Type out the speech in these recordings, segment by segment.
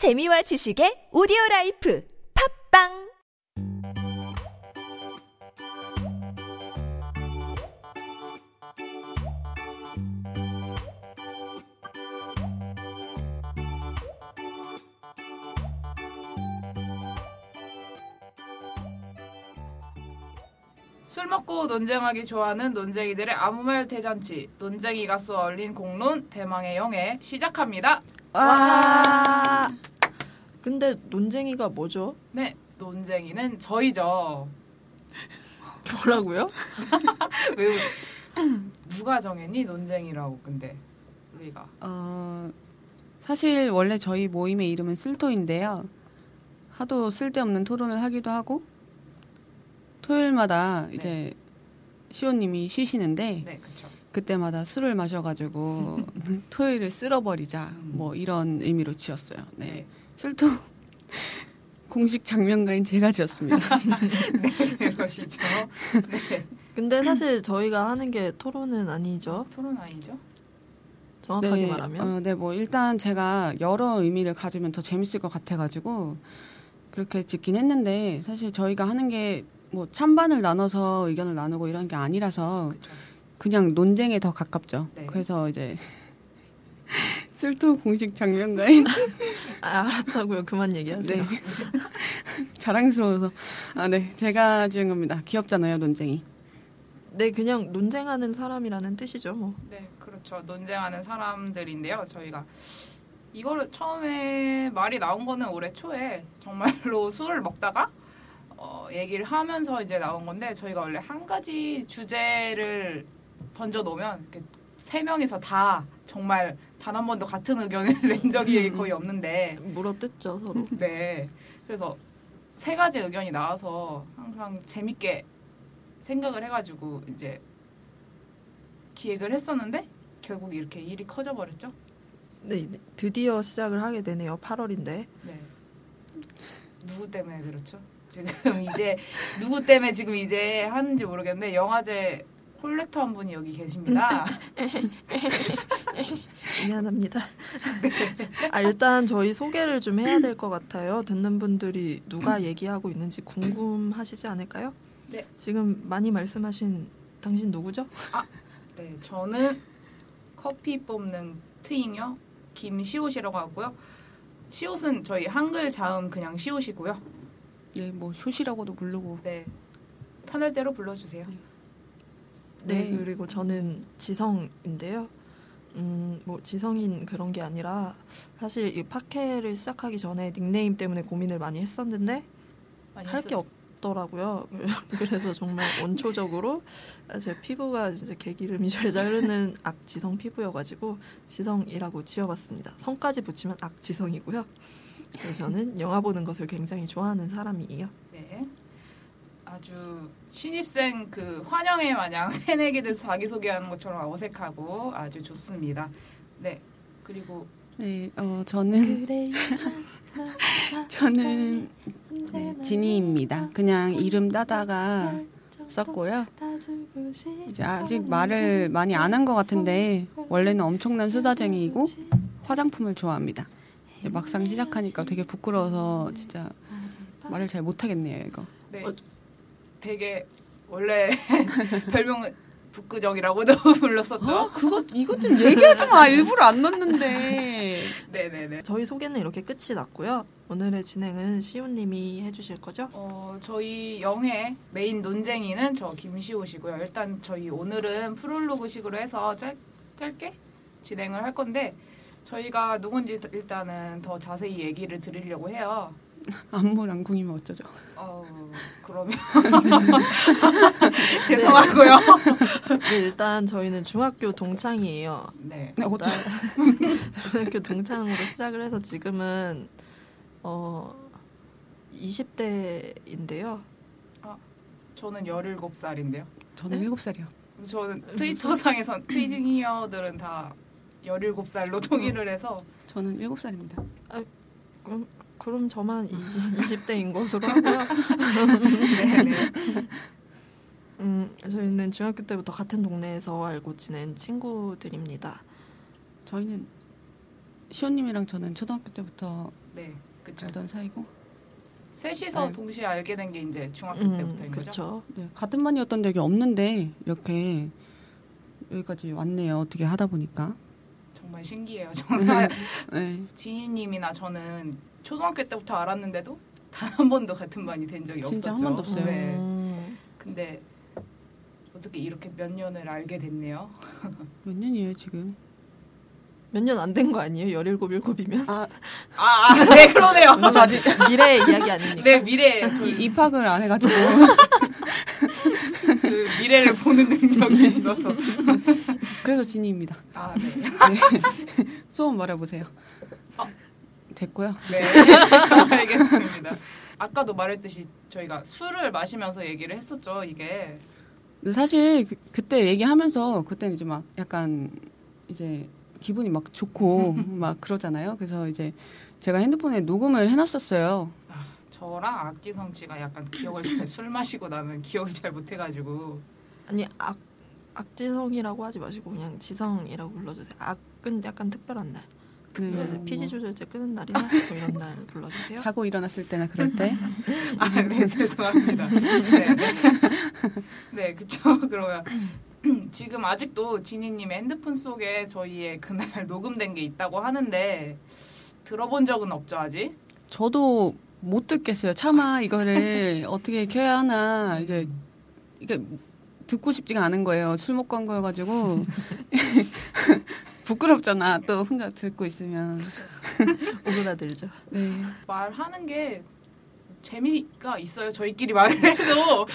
재미와 지식의 오디오 라이프 팟빵 술 먹고 논쟁하기 좋아하는 논쟁이들의 아무 말 대잔치 논쟁이가 쏘아올린 공론 대망의 영회 시작합니다. 와. 근데 논쟁이가 뭐죠? 네, 논쟁이는 저희죠. 뭐라고요? 왜 누가 정했니 논쟁이라고 근데 우리가 어, 사실 원래 저희 모임의 이름은 쓸토인데요. 하도 쓸데없는 토론을 하기도 하고 토요일마다 네. 이제 시호님이 쉬시는데 네. 그때마다 술을 마셔가지고 토요일을 쓸어버리자 음. 뭐 이런 의미로 지었어요. 네, 네. 쓸토 공식 장면가인 제가 지었습니다. 네 그것이죠. 네 근데 사실 저희가 하는 게 토론은 아니죠. 토론 아니죠? 정확하게 네, 말하면. 어, 네, 뭐 일단 제가 여러 의미를 가지면 더 재밌을 것 같아가지고 그렇게 짓긴 했는데 사실 저희가 하는 게 뭐 찬반을 나눠서 의견을 나누고 이런 게 아니라서 그렇죠. 그냥 논쟁에 더 가깝죠. 네. 그래서 이제 쓸토 공식 장면가인 아, 알았다고요. 그만 얘기하세요. 네 자랑스러워서 아 네 제가 지은 겁니다. 귀엽잖아요 논쟁이. 네, 그냥 논쟁하는 사람이라는 뜻이죠. 뭐. 네, 그렇죠. 논쟁하는 사람들인데요. 저희가 이거를 처음에 말이 나온 거는 올해 초에 정말로 술을 먹다가 어, 얘기를 하면서 이제 나온 건데 저희가 원래 한 가지 주제를 던져 놓으면 세 명이서 다 정말 단 한 번도 같은 의견을 낸 적이 거의 없는데 물어뜯죠, 서로. 네. 그래서 세 가지 의견이 나와서 항상 재밌게 생각을 해가지고 이제 기획을 했었는데 결국 이렇게 일이 커져 버렸죠. 네, 네, 드디어 시작을 하게 되네요. 8월인데. 네. 누구 때문에 그렇죠? 지금 이제 누구 때문에 지금 이제 하는지 모르겠는데 영화제 콜렉터 한 분이 여기 계십니다. 미안합니다. 아, 일단 저희 소개를 좀 해야 될 것 같아요. 듣는 분들이 누가 얘기하고 있는지 궁금하시지 않을까요? 네. 지금 많이 말씀하신 당신 누구죠? 네, 저는 커피 뽑는 트잉여 김시옷이라고 하고요. 시옷은 저희 한글 자음 그냥 시옷이고요. 네 뭐 쇼시라고도 부르고 네. 편할 대로 불러주세요. 네, 네. 그리고 저는 지성인데요. 음, 뭐 지성인 그런 게 아니라 사실 이 팟캐를 시작하기 전에 닉네임 때문에 고민을 많이 했었는데 할 게. 없더라고요. 그래서 정말 원초적으로 제 피부가 이제 개기름이 절잘 흐르는 악지성 피부여가지고 지성이라고 지어봤습니다. 성까지 붙이면 악지성이고요. 저는 영화 보는 것을 굉장히 좋아하는 사람이에요. 네. 아주 신입생 그 환영회 마냥 새내기들 자기소개하는 것처럼 어색하고 아주 좋습니다. 네. 그리고 네, 어, 저는 저는 네, 지니입니다. 그냥 이름 따다가 썼고요. 이제 아직 말을 많이 안 한 것 같은데 원래는 엄청난 수다쟁이이고 화장품을 좋아합니다. 이제 막상 시작하니까 되게 부끄러워서 진짜 말을 잘 못하겠네요 이거. 네. 어, 되게 원래 별명은 북구정이라고도 불렀었죠. 아, 그거 이것 좀 얘기하지 마. 일부러 안 넣는데. 네네네. 저희 소개는 이렇게 끝이 났고요. 오늘의 진행은 시우님이 해주실 거죠? 어, 저희 영회 메인 논쟁이는 저 김시호시고요. 일단 저희 오늘은 프롤로그식으로 해서 짧, 짧게 진행을 할 건데 저희가 누군지 일단은 더 자세히 얘기를 드리려고 해요. 안무랑 궁이면 어쩌죠? 어, 그러면 죄송하고요. 네, 일단 저희는 중학교 동창이에요. 네. 네, 어쩌 중학교 동창으로 시작을 해서 지금은 어 20대인데요. 저는 17살인데요. 저는 일곱 살이요. 그래서 저는 트위터상에선 트위징이어들은 다 17살로 통일을 해서 저는 일곱 살입니다. 그럼, 그럼 저만 20, 대인 것으로 하고요. 네네. 음, 저희는 중학교 때부터 같은 동네에서 알고 지낸 친구들입니다. 저희는 시호님이랑 저는 초등학교 때부터 네, 그쵸. 알던 사이고. 셋이서 네. 동시에 알게 된 게 이제 중학교 음, 때부터인 거죠. 그렇죠. 네, 같은 반이었던 적이 없는데 이렇게 여기까지 왔네요. 어떻게 하다 보니까. 정말 신기해요. 정말 네. 지희님이나 저는 초등학교 때부터 알았는데도 단 한 번도 같은 반이 된 적이 진짜 없었죠. 한 번도 없어요. 네. 음, 근데 어떻게 이렇게 몇 년을 알게 됐네요. 몇 년이에요 지금? 몇 년 안 된 거 아니에요? 17, 7이면? 아, 아, 아, 네 그러네요. 저 아직 미래의 이야기 아닙니까? 네 미래 입학을 안 해가지고 그 미래를 보는 능력이 있어서. 그래서 진이입니다. 아 네. 소원 말해보세요. 아. 됐고요. 네, 알겠습니다. 아까도 말했듯이 저희가 술을 마시면서 얘기를 했었죠. 이게 사실 그, 때 얘기하면서 그때는 이제 막 약간 이제 기분이 막 좋고 막 그러잖아요. 그래서 이제 제가 핸드폰에 녹음을 해놨었어요. 저랑 악기성 씨가 약간 기억을 잘 술 마시고 나면 기억을 잘 못해가지고 아니, 악, 악지성이라고 하지 마시고 그냥 지성이라고 불러주세요. 악은 약간 특별한 날. 그래서 음, 피지 뭐 조절제 끄는 날이나 뭐 이런 날 불러주세요. 자고 일어났을 때나 그럴 때 아, 네, 죄송합니다. 네, 네. 네, 그쵸. 그러면 지금 아직도 지니님의 핸드폰 속에 저희의 그날 녹음된 게 있다고 하는데 들어본 적은 없죠, 아직? 저도 못 듣겠어요. 차마 이거를 어떻게 켜야 하나 이제 이게 듣고 싶지가 않은 거예요. 술 먹고 한 거여가지고 부끄럽잖아. 또 혼자 듣고 있으면. 오그라들죠. 네. 말하는 게 재미가 있어요. 저희끼리 말을 해도.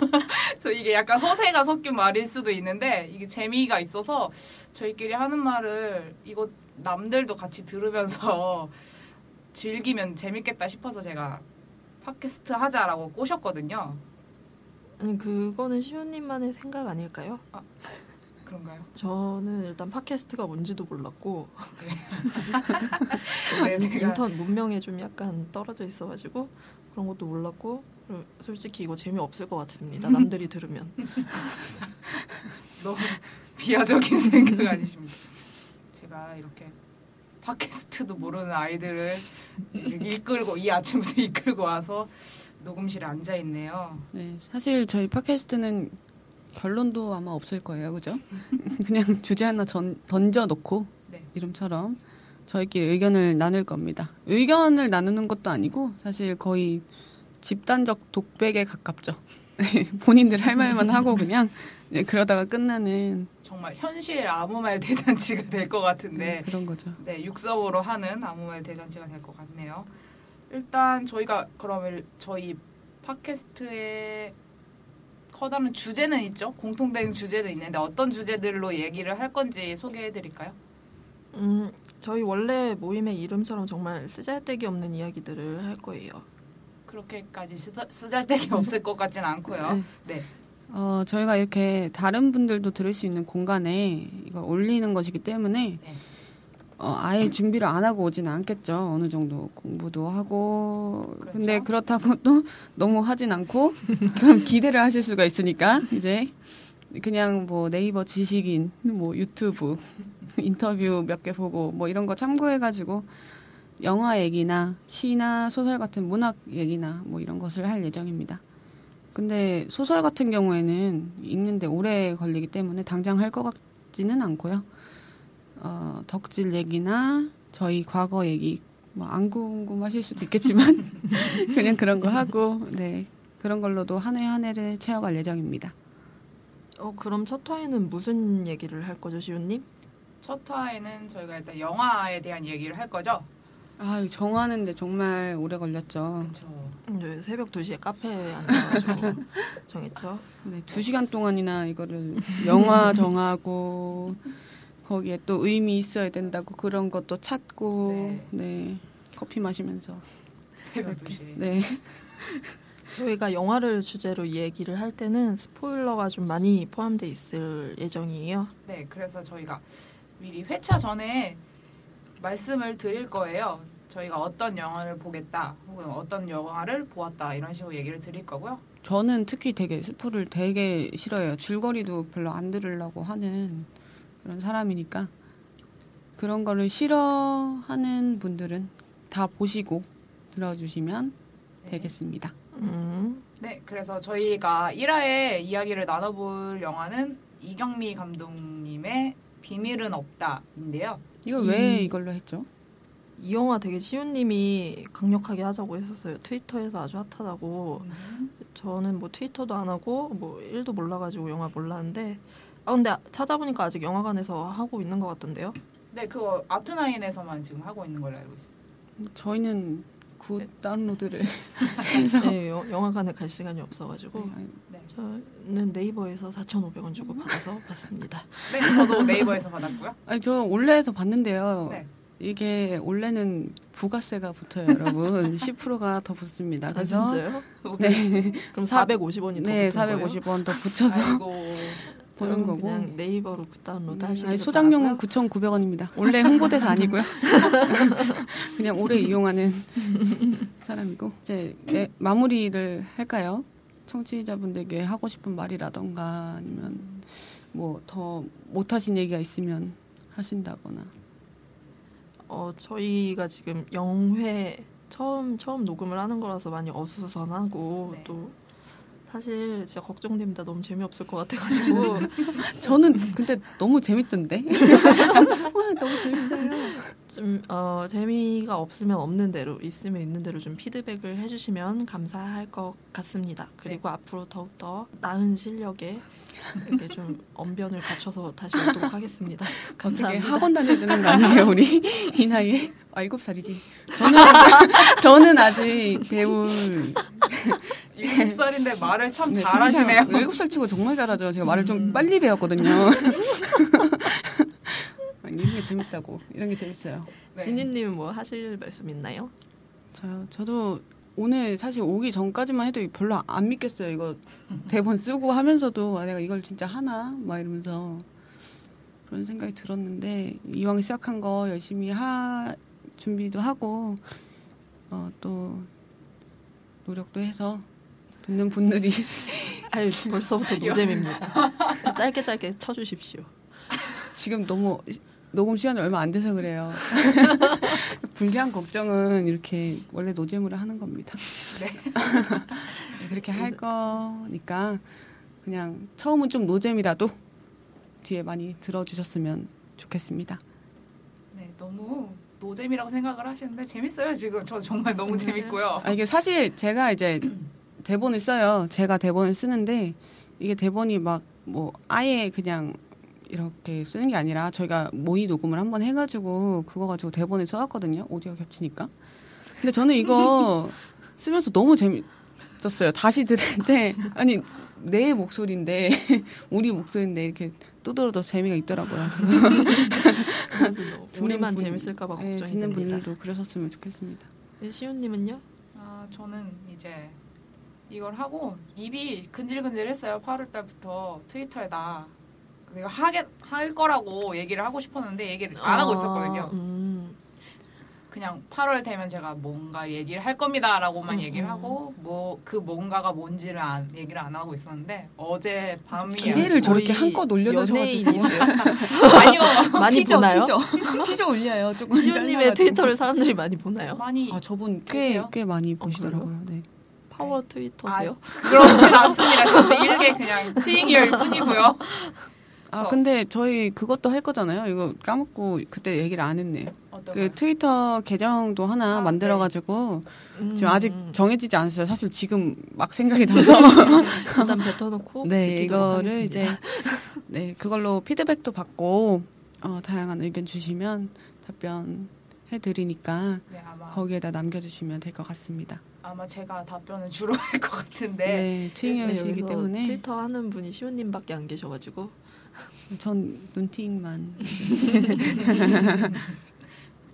저 이게 약간 허세가 섞인 말일 수도 있는데 이게 재미가 있어서 저희끼리 하는 말을 이거 남들도 같이 들으면서 즐기면 재밌겠다 싶어서 제가 팟캐스트 하자라고 꼬셨거든요. 아니 그거는 시호님만의 생각 아닐까요? 그런가요? 저는 일단 팟캐스트가 뭔지도 몰랐고 네, 제가 인턴 문명에 좀 약간 떨어져 있어가지고 그런 것도 몰랐고 솔직히 이거 재미 없을 것 같습니다. 남들이 들으면 너무 비하적인 생각 아니십니까? 제가 이렇게 팟캐스트도 모르는 아이들을 이끌고 이 아침부터 이끌고 와서 녹음실에 앉아 있네요. 네. 사실 저희 팟캐스트는 결론도 아마 없을 거예요. 그죠? 그냥 주제 하나 전, 던져놓고 네. 이름처럼 저희끼리 의견을 나눌 겁니다. 의견을 나누는 것도 아니고 사실 거의 집단적 독백에 가깝죠. 본인들 할 말만 하고 그냥 네, 그러다가 끝나는 정말 현실 아무 말 대잔치가 될 것 같은데 그런 거죠. 네, 육성으로 하는 아무 말 대잔치가 될 것 같네요. 일단 저희가 그러면 저희 팟캐스트의 커다란 주제는 있죠. 공통된 주제는 있는데 어떤 주제들로 얘기를 할 건지 소개해 드릴까요? 음, 저희 원래 모임의 이름처럼 정말 쓰잘데기 없는 이야기들을 할 거예요. 그렇게까지 쓰다, 쓰잘데기 없을 것 같진 않고요. 네. 어, 저희가 이렇게 다른 분들도 들을 수 있는 공간에 이걸 올리는 것이기 때문에 네. 어, 아예 준비를 안 하고 오지는 않겠죠. 어느 정도 공부도 하고. 그렇죠. 근데 그렇다고 또 너무 하진 않고 그럼 기대를 하실 수가 있으니까 이제 그냥 뭐 네이버 지식인, 뭐 유튜브 인터뷰 몇 개 보고 뭐 이런 거 참고해가지고 영화 얘기나 시나 소설 같은 문학 얘기나 뭐 이런 것을 할 예정입니다. 근데 소설 같은 경우에는 읽는데 오래 걸리기 때문에 당장 할 것 같지는 않고요. 어, 덕질 얘기나 저희 과거 얘기 뭐 안 궁금하실 수도 있겠지만 그냥 그런 거 하고 네 그런 걸로도 한 해 한 해를 채워갈 예정입니다. 어, 그럼 첫 화에는 무슨 얘기를 할 거죠, 시호님? 첫 화에는 저희가 일단 영화에 대한 얘기를 할 거죠. 아 정하는데 정말 오래 걸렸죠. 그렇죠. 이제 새벽 2시에 카페에 앉아가지고 정했죠. 네, 두 시간 동안이나 이거를 영화 정하고 거기에 또 의미 있어야 된다고 그런 것도 찾고 네. 네, 커피 마시면서 새벽 이렇게. 2시. 네. 저희가 영화를 주제로 얘기를 할 때는 스포일러가 좀 많이 포함돼 있을 예정이에요. 네, 그래서 저희가 미리 회차 전에 말씀을 드릴 거예요. 저희가 어떤 영화를 보겠다, 혹은 어떤 영화를 보았다 이런 식으로 얘기를 드릴 거고요. 저는 특히 되게 스포를 되게 싫어해요. 줄거리도 별로 안 들으려고 하는 그런 사람이니까 그런 거를 싫어하는 분들은 다 보시고 들어주시면 네. 되겠습니다. 음. 네, 그래서 저희가 1화에 이야기를 나눠볼 영화는 이경미 감독님의 비밀은 없다인데요. 이거 이- 왜 이걸로 했죠? 이 영화 되게 시우님이 강력하게 하자고 했었어요. 트위터에서 아주 핫하다고. 저는 뭐 트위터도 안 하고 뭐 일도 몰라가지고 영화 몰랐는데 아 근데 찾아보니까 아직 영화관에서 하고 있는 것 같던데요. 네, 그거 아트나인에서만 지금 하고 있는 걸로 알고 있습니다. 저희는 good 네. 다운로드를 해서 네, 여- 영화관에 갈 시간이 없어가지고 네. 저는 네이버에서 4,500원 주고 받아서 봤습니다. 네, 저도 네이버에서 받았고요. 아니 저 올레에서 봤는데요. 네. 이게 올레는 부가세가 붙어요, 여러분. 10%가 더 붙습니다. 아 그래서 진짜요? 네, 그럼 450원이 더 네, 붙은 거예요? 450원 더 붙여서 아이고. 보는 거고. 그냥 네이버로 그 다운로드 아니, 소장용은 바라고요. 9,900원입니다. 원래 홍보대사 아니고요. 그냥 오래 이용하는 사람이고 이제 네, 마무리를 할까요? 청취자분들께 하고 싶은 말이라던가 아니면 뭐 더 못하신 얘기가 있으면 하신다거나 어 저희가 지금 영회 처음 처음 녹음을 하는 거라서 많이 어수선하고 네. 또 사실 진짜 걱정됩니다. 너무 재미없을 것 같아가지고 저는 근데 너무 재밌던데. 와, 너무 재밌어요. 좀 어, 재미가 없으면 없는 대로 있으면 있는 대로 좀 피드백을 해주시면 감사할 것 같습니다. 그리고 앞으로 더욱더 나은 실력에 이렇게 좀 언변을 갖춰서 다시 오도록 하겠습니다. 감사합니다. 학원 다녀야 되는 거 아니에요, 우리? 이 나이에? 아, 일곱 살이지. 저는, 저는 아직 배울. 일곱 살인데 말을 참 네, 잘하시네요. 일곱 살 치고 정말 잘하죠. 제가 말을 좀 음. 빨리 배웠거든요. 아니, 이런 게 재밌다고. 이런 게 재밌어요. 네. 진희님은 뭐 하실 말씀 있나요? 저, 저도 오늘 사실 오기 전까지만 해도 별로 안 믿겠어요. 이거 대본 쓰고 하면서도 아, 내가 이걸 진짜 하나? 막 이러면서 그런 생각이 들었는데 이왕 시작한 거 열심히 하 준비도 하고 어, 또 노력도 해서 듣는 분들이 아유 벌써부터 노잼입니다. 짧게 짧게 쳐주십시오. 지금 너무 시- 녹음 시간이 얼마 안 돼서 그래요. 불리한 걱정은 이렇게 원래 노잼으로 하는 겁니다. 네. 그렇게 할 거니까 그냥 처음은 좀 노잼이라도 뒤에 많이 들어주셨으면 좋겠습니다. 네, 너무 노잼이라고 생각을 하시는데 재밌어요 지금 저 정말 너무 네. 재밌고요. 아, 이게 사실 제가 이제 대본을 써요. 제가 대본을 쓰는데 이게 대본이 막 뭐 아예 그냥 이렇게 쓰는 게 아니라 저희가 모의 녹음을 한번 해가지고 그거 가지고 대본을 써왔거든요. 오디오 겹치니까. 근데 저는 이거 쓰면서 너무 재밌었어요. 다시 들을 때 아니 내 목소리인데 우리 목소리인데 이렇게 또들어도 재미가 있더라고요. 우리만 분- 재밌을까봐 네, 걱정이 듣는 됩니다. 분들도 그러셨으면 좋겠습니다. 네, 시우님은요? 아 저는 이제 이걸 하고 입이 근질근질했어요. 8월 달부터 트위터에다 내가 하get 할 거라고 얘기를 하고 싶었는데 얘기를 안 하고 있었거든요. 음. 그냥 8월 되면 제가 뭔가 얘기를 할 겁니다라고만 음, 얘기를 음. 하고 뭐 그 뭔가가 뭔지를 안, 얘기를 안 하고 있었는데 어제 밤이 기대를 저렇게 한껏 올려놓으셔가지고. 아니요 많이 티저, 보나요? teaser, teaser 올려요. 조금 시우님의 잘라가지고. 트위터를 사람들이 많이 보나요? 많이 아 저분 꽤? 꽤 많이 어, 보시더라고요. 네. 파워 트위터세요? 그렇진 않습니다. 저는 일개 그냥 트잉여일 뿐이고요. 아 근데 저희 그것도 할 거잖아요. 이거 까먹고 그때 얘기를 안 했네요. 어떤 그? 트위터 계정도 하나 아, 만들어가지고 음. 지금 아직 정해지지 않았어요. 사실 지금 막 생각이 나서 일단 뱉어놓고 네 이거를 하겠습니다. 이제 네 그걸로 피드백도 받고 어, 다양한 의견 주시면 답변 해 드리니까 네, 거기에다 남겨주시면 될 것 같습니다. 아마 제가 답변을 주로 할 것 같은데 네, 트윙이시기 여기서 때문에 트위터 하는 분이 시우님밖에 안 계셔가지고 전 눈팅만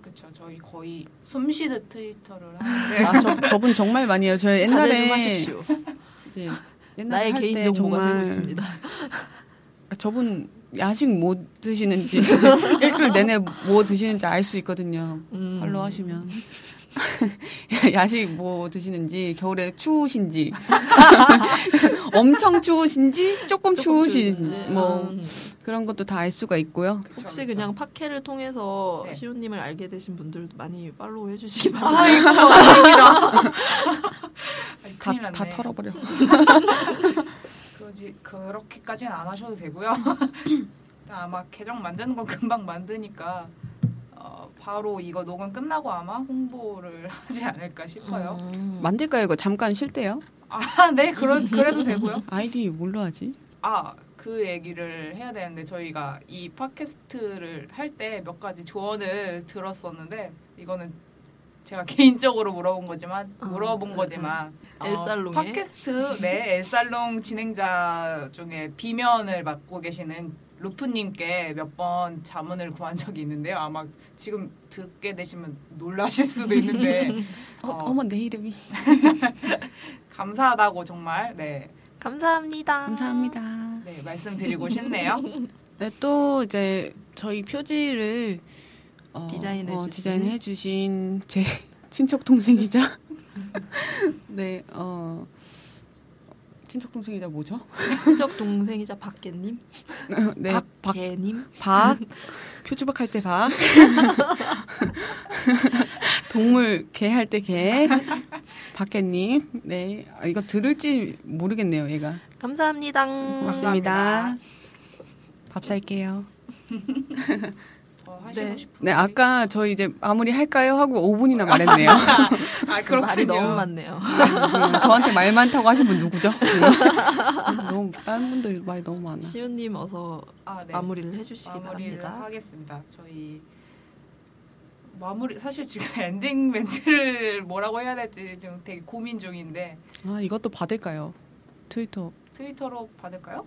그쵸 저희 거의 숨쉬듯 트위터를 하는데 아, 저, 저분 정말 많이 해요. 저 옛날에 하십시오. 이제 옛날에 나의 할 개인 때 정보가 정말 되고 있습니다. 아, 저분 야식 뭐 드시는지 일주일 내내 뭐 드시는지 알 수 있거든요. 음. 팔로 하시면 야식 뭐 드시는지 겨울에 추우신지 엄청 추우신지 조금, 조금 추우신지 추우신지. 뭐 음. 그런 것도 다 알 수가 있고요. 그쵸, 혹시 그쵸. 그냥 팟캐를 통해서 네. 시호님을 알게 되신 분들도 많이 팔로우 해주시기 아 바랍니다. 다. 다 털어버려. 그러지 그렇게까지는 안 하셔도 되고요. 아마 계정 만드는 건 금방 만드니까 어, 바로 이거 녹음 끝나고 아마 홍보를 하지 않을까 싶어요. 음. 만들까요? 이거 잠깐 쉴 때요? 아, 네, 그러, 그래도 되고요. 아이디 뭘로 하지? 아, 그 얘기를 해야 되는데 저희가 이 팟캐스트를 할 때 몇 가지 조언을 들었었는데 이거는 제가 개인적으로 물어본 거지만 아, 물어본 네, 거지만 어, 엘살롱의? 팟캐스트 네 엘살롱 진행자 중에 비면을 맡고 계시는 루프님께 몇 번 자문을 구한 적이 있는데요. 아마 지금 듣게 되시면 놀라실 수도 있는데 어, 어. 어머 내 이름이. 감사하다고 정말 네, 감사합니다. 감사합니다. 네 말씀드리고 싶네요. 네, 또 이제 저희 표지를 어, 디자인해 어, 주신. 디자인해 주신 제 친척 동생이자 네, 어 친척 동생이자 뭐죠? 친척 동생이자 박개님, 네, 박, 박개님. 박 표주박 할 때 박. 동물 개 할 때 개. 박개님. 네. 아, 이거 들을지 모르겠네요, 얘가. 감사합니다. 고맙습니다. 감사합니다. 밥 살게요. 더 하시고 네. 싶은 네, 아까 저희 이제 마무리 할까요? 하고 5분이나 말했네요. 아 그렇군요. 말이 너무 많네요. 음, 저한테 말 많다고 하신 분 누구죠? 음, 너무 다른 분들 말이 너무 많아. 시호님 어서 아, 네. 마무리를 해 주시기 마무리를 바랍니다. 하겠습니다. 저희 마무리 사실 지금 엔딩 멘트를 뭐라고 해야 될지 지금 되게 고민 중인데 아, 이것도 받을까요? 트위터. 트위터로 받을까요?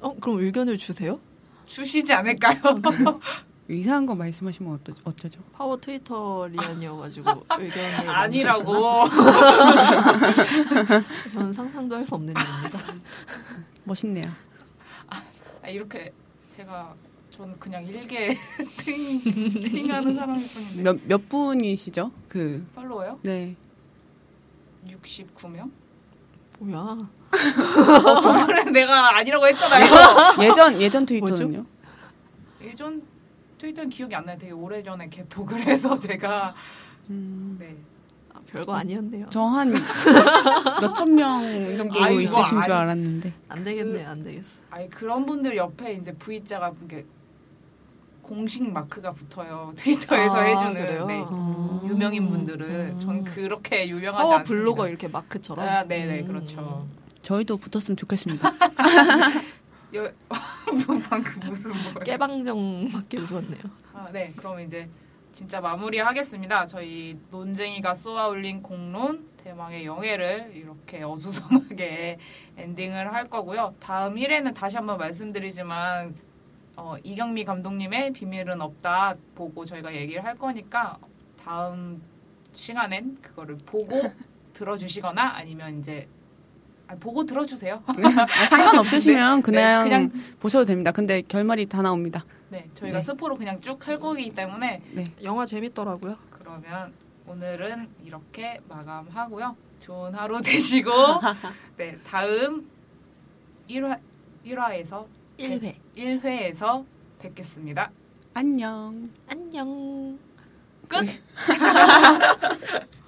어 그럼 의견을 주세요. 주시지 않을까요? 이상한 거 말씀하시면 어떠, 어쩌죠? 파워 트위터리안이어가지고 의견을 아니라고. 저는 상상도 할 수 없는 일입니다. 멋있네요. 아, 이렇게 제가 저는 그냥 일개 트윙 트윙하는 사람일 뿐인데 몇, 몇 분이시죠? 그, 팔로워요? 네. 69명? 뭐야? 저번에 내가 아니라고 했잖아요. 예전, 예전 트위터는요? 예전 트위터는 기억이 안 나요. 되게 오래 전에 개폭을 해서 제가 음, 네. 아, 별거 아니었네요. 저 한 몇천 명 정도 아이고, 있으신 줄 아니. 알았는데. 안 되겠네, 안 되겠어. 아니 그런 분들 옆에 이제 V자가 이게 공식 마크가 붙어요. 트위터에서 아, 해주는? 네. 음. 유명인 분들은 전 그렇게 유명하지 파워 않습니다. 블로거 이렇게 마크처럼. 아, 네네 음. 그렇죠. 저희도 붙었으면 좋겠습니다. 여, 방금 무슨 뭐? 깨방정밖에 웃었네요. 아, 네, 그럼 이제 진짜 마무리하겠습니다. 저희 논쟁이가 쏘아올린 공론 대망의 영예를 이렇게 어수선하게 엔딩을 할 거고요. 다음 1회는 다시 한번 말씀드리지만 어, 이경미 감독님의 비밀은 없다 보고 저희가 얘기를 할 거니까 다음 시간엔 그거를 보고 들어주시거나 아니면 이제 아, 보고 들어주세요. 아, 상관없으시면 그냥, 네, 그냥 보셔도 됩니다. 근데 결말이 다 나옵니다. 네, 저희가 네. 스포로 그냥 쭉 할 거기 때문에 영화 재밌더라고요. 그러면 오늘은 이렇게 마감하고요. 좋은 하루 되시고 네, 다음 1화 1화에서 1회. 1회에서 뵙겠습니다. 안녕. 안녕. 끝.